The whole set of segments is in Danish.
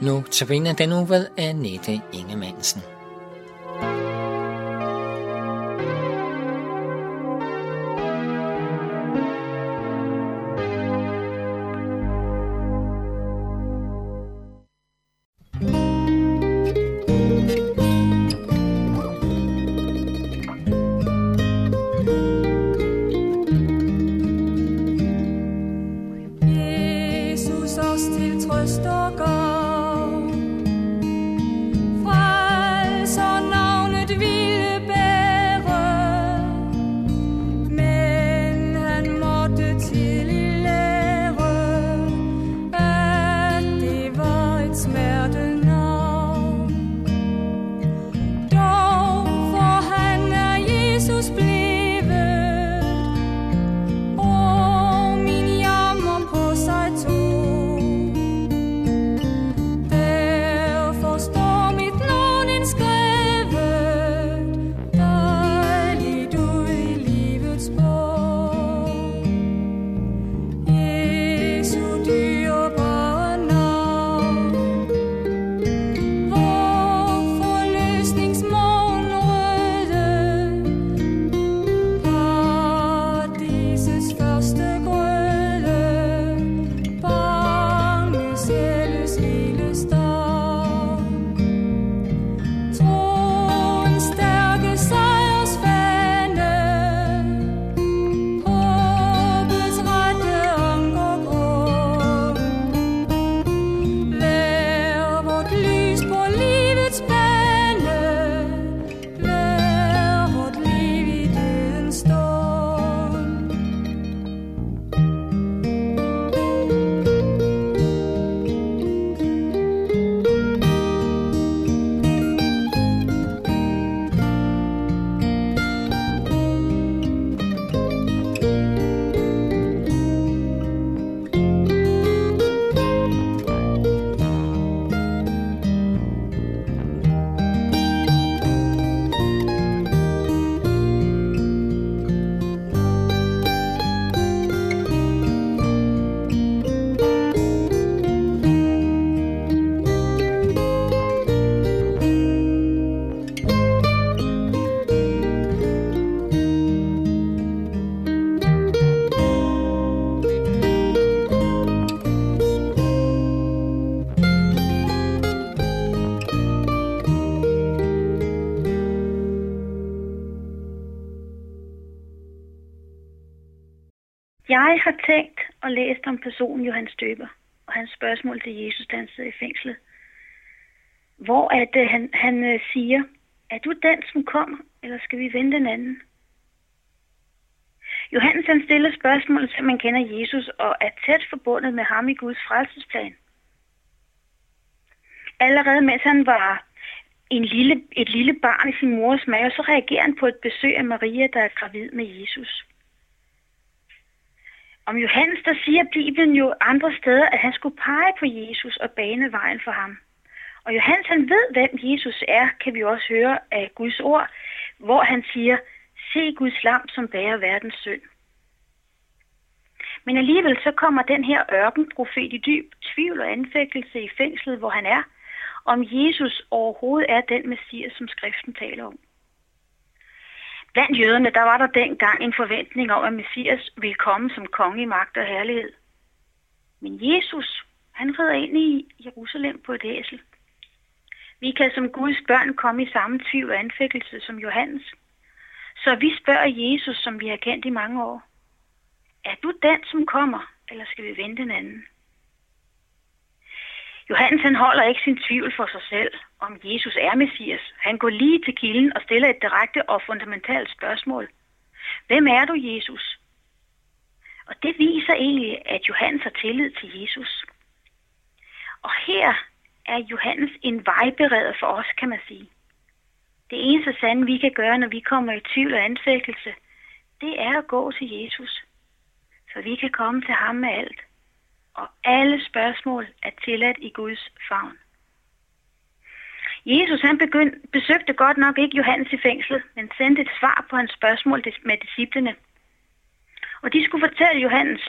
Nu tabiner den uge ved Annette Ingemannsen. Jeg har tænkt og læst om personen Johannes Døber og hans spørgsmål til Jesus, da han sidder i fængslet. Hvor at, uh, han, han øh, siger, er du den, som kommer, eller skal vi vente en anden? Johannes han stiller spørgsmålet, så man kender Jesus og er tæt forbundet med ham i Guds frelsesplan. Allerede mens han var en lille, et lille barn i sin mors mave, så reagerer han på et besøg af Maria, der er gravid med Jesus. Om Johannes, der siger Bibelen jo andre steder, at han skulle pege på Jesus og bane vejen for ham. Og Johannes, han ved, hvem Jesus er, kan vi også høre af Guds ord, hvor han siger, se Guds lam, som bærer verdens synd. Men alligevel så kommer den her ørkenprofet i dyb tvivl og anfægtelse i fængslet, hvor han er, om Jesus overhovedet er den messias, som skriften taler om. Blandt jøderne, der var der dengang en forventning om, at Messias ville komme som konge i magt og herlighed. Men Jesus, han rider ind i Jerusalem på et æsel. Vi kan som Guds børn komme i samme tvivl og anfægtelse som Johannes. Så vi spørger Jesus, som vi har kendt i mange år. Er du den, som kommer, eller skal vi vente en anden? Johannes han holder ikke sin tvivl for sig selv, om Jesus er Messias. Han går lige til kilden og stiller et direkte og fundamentalt spørgsmål. Hvem er du, Jesus? Og det viser egentlig, at Johannes har tillid til Jesus. Og her er Johannes en vejbereder for os, kan man sige. Det eneste sande, vi kan gøre, når vi kommer i tvivl og anfægtelse, det er at gå til Jesus. Så vi kan komme til ham med alt. Og alle spørgsmål er tilladt i Guds favn. Jesus han begynd, besøgte godt nok ikke Johannes i fængslet, men sendte et svar på hans spørgsmål med disciplene. Og de skulle fortælle Johannes,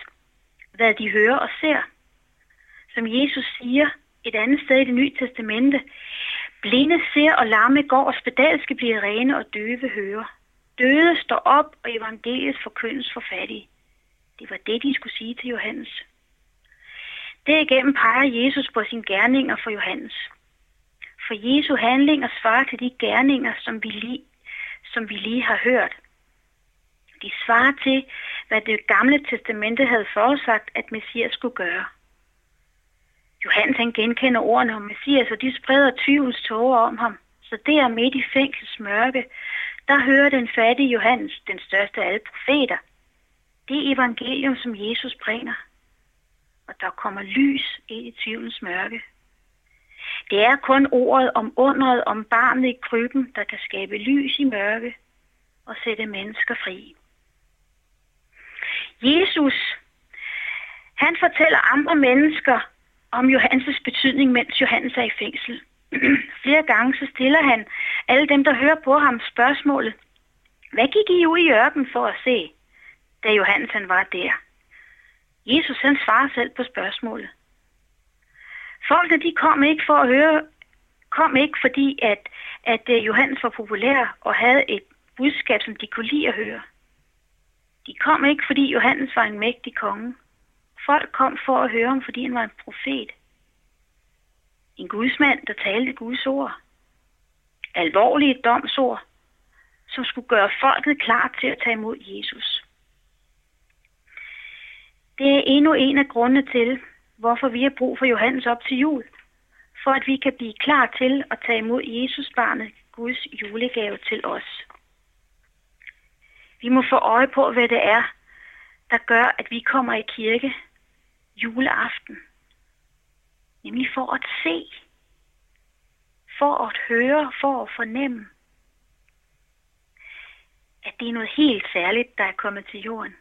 hvad de hører og ser. Som Jesus siger, et andet sted i det nye testamente. Blinde ser og lamme går, og spedalske bliver rene og døve hører. Døde står op, og evangeliet forkyndes for fattige. Det var det, de skulle sige til Johannes. Derigennem peger Jesus på sine gerninger for Johannes. For Jesu handlinger svarer til de gerninger, som vi lige, som vi lige har hørt. De svarer til, hvad det gamle testamente havde forudsagt, at Messias skulle gøre. Johannes han genkender ordene om Messias, og de spreder tvivls tårer om ham. Så der midt i fængsels mørke, der hører den fattige Johannes, den største af alle profeter, det evangelium, som Jesus bringer. Og der kommer lys ind i tvivlens mørke. Det er kun ordet om underet om barnet i krybben, der kan skabe lys i mørke og sætte mennesker fri. Jesus, han fortæller andre mennesker om Johannes' betydning, mens Johannes er i fængsel. Flere gange så stiller han alle dem, der hører på ham, spørgsmålet, hvad gik I ud i ørken for at se, da Johannes han var der? Jesus han svarer selv på spørgsmålet. Folket de kom ikke for at høre, kom ikke fordi, at, at øh, Johannes var populær og havde et budskab, som de kunne lide at høre. De kom ikke, fordi Johannes var en mægtig konge. Folk kom for at høre ham, fordi han var en profet. En gudsmand, der talte Guds ord. Alvorlige domsord, som skulle gøre folket klar til at tage imod Jesus. Det er endnu en af grundene til, hvorfor vi har brug for Johannes op til jul. For at vi kan blive klar til at tage imod Jesus barnet, Guds julegave til os. Vi må få øje på, hvad det er, der gør, at vi kommer i kirke juleaften. Nemlig for at se, for at høre, for at fornemme, at det er noget helt særligt, der er kommet til jorden.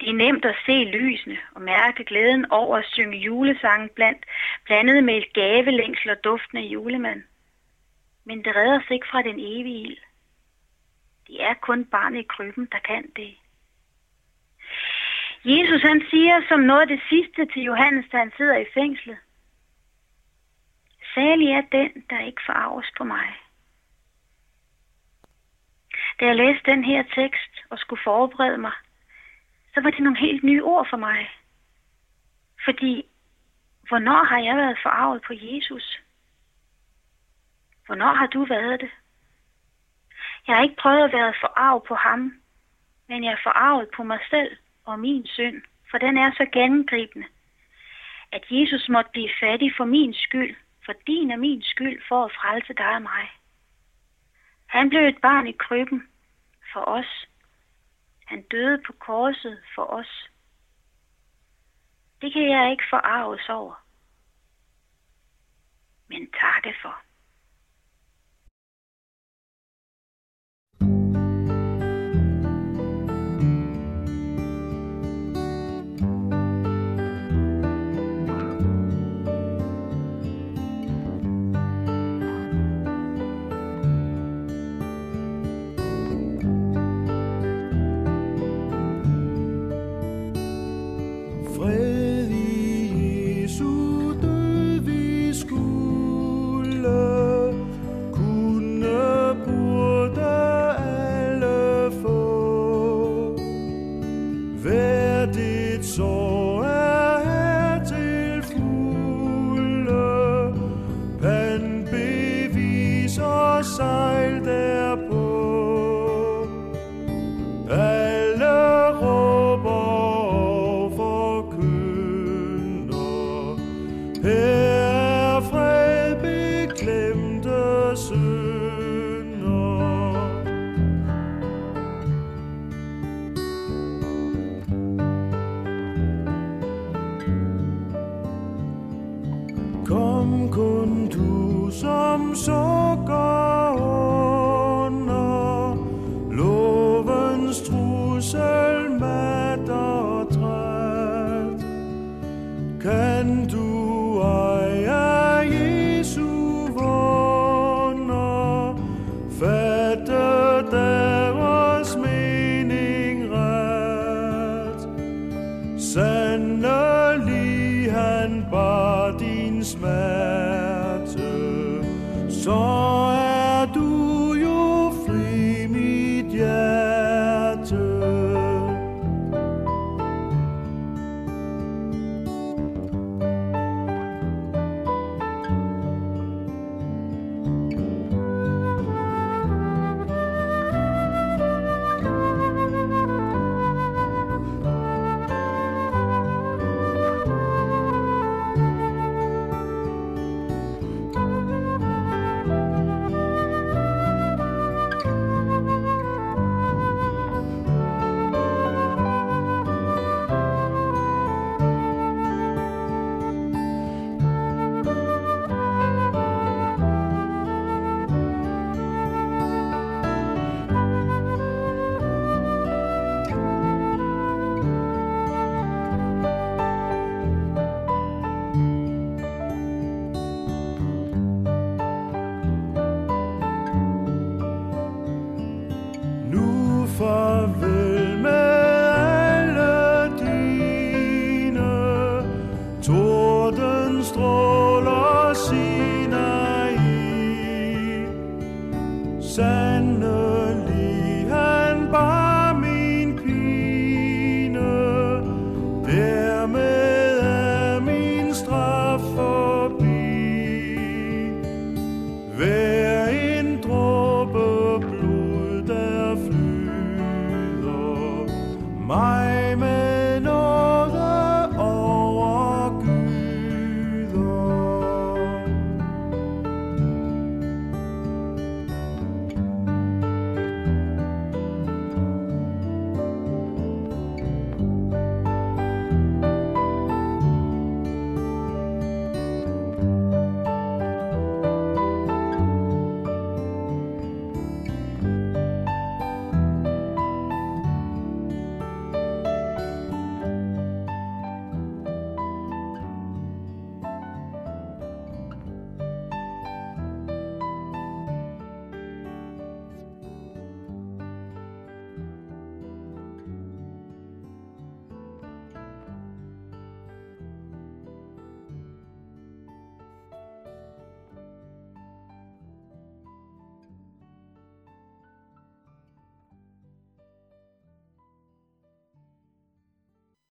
Det er nemt at se lysene og mærke glæden over at synge julesangen blandt, blandet med et gavelængsel og duften af julemand. Men det redder sig ikke fra den evige ild. Det er kun barnet i krybben, der kan det. Jesus han siger som noget af det sidste til Johannes, da han sidder i fængslet. Særlig er den, der ikke forarves på mig. Da jeg læste den her tekst og skulle forberede mig, så var det nogle helt nye ord for mig. Fordi, hvornår har jeg været forarvet på Jesus? Hvornår har du været det? Jeg har ikke prøvet at være forarvet på ham, men jeg er forarvet på mig selv og min synd, for den er så gennemgribende, at Jesus måtte blive fattig for min skyld, for din og min skyld, for at frelse dig og mig. Han blev et barn i krybben for os. Han døde på korset for os. Det kan jeg ikke forarves over, men takke for. Og sejl derpå. Alle råber og forkynder, her er fred beklemte sønder. Kom kun du som sukker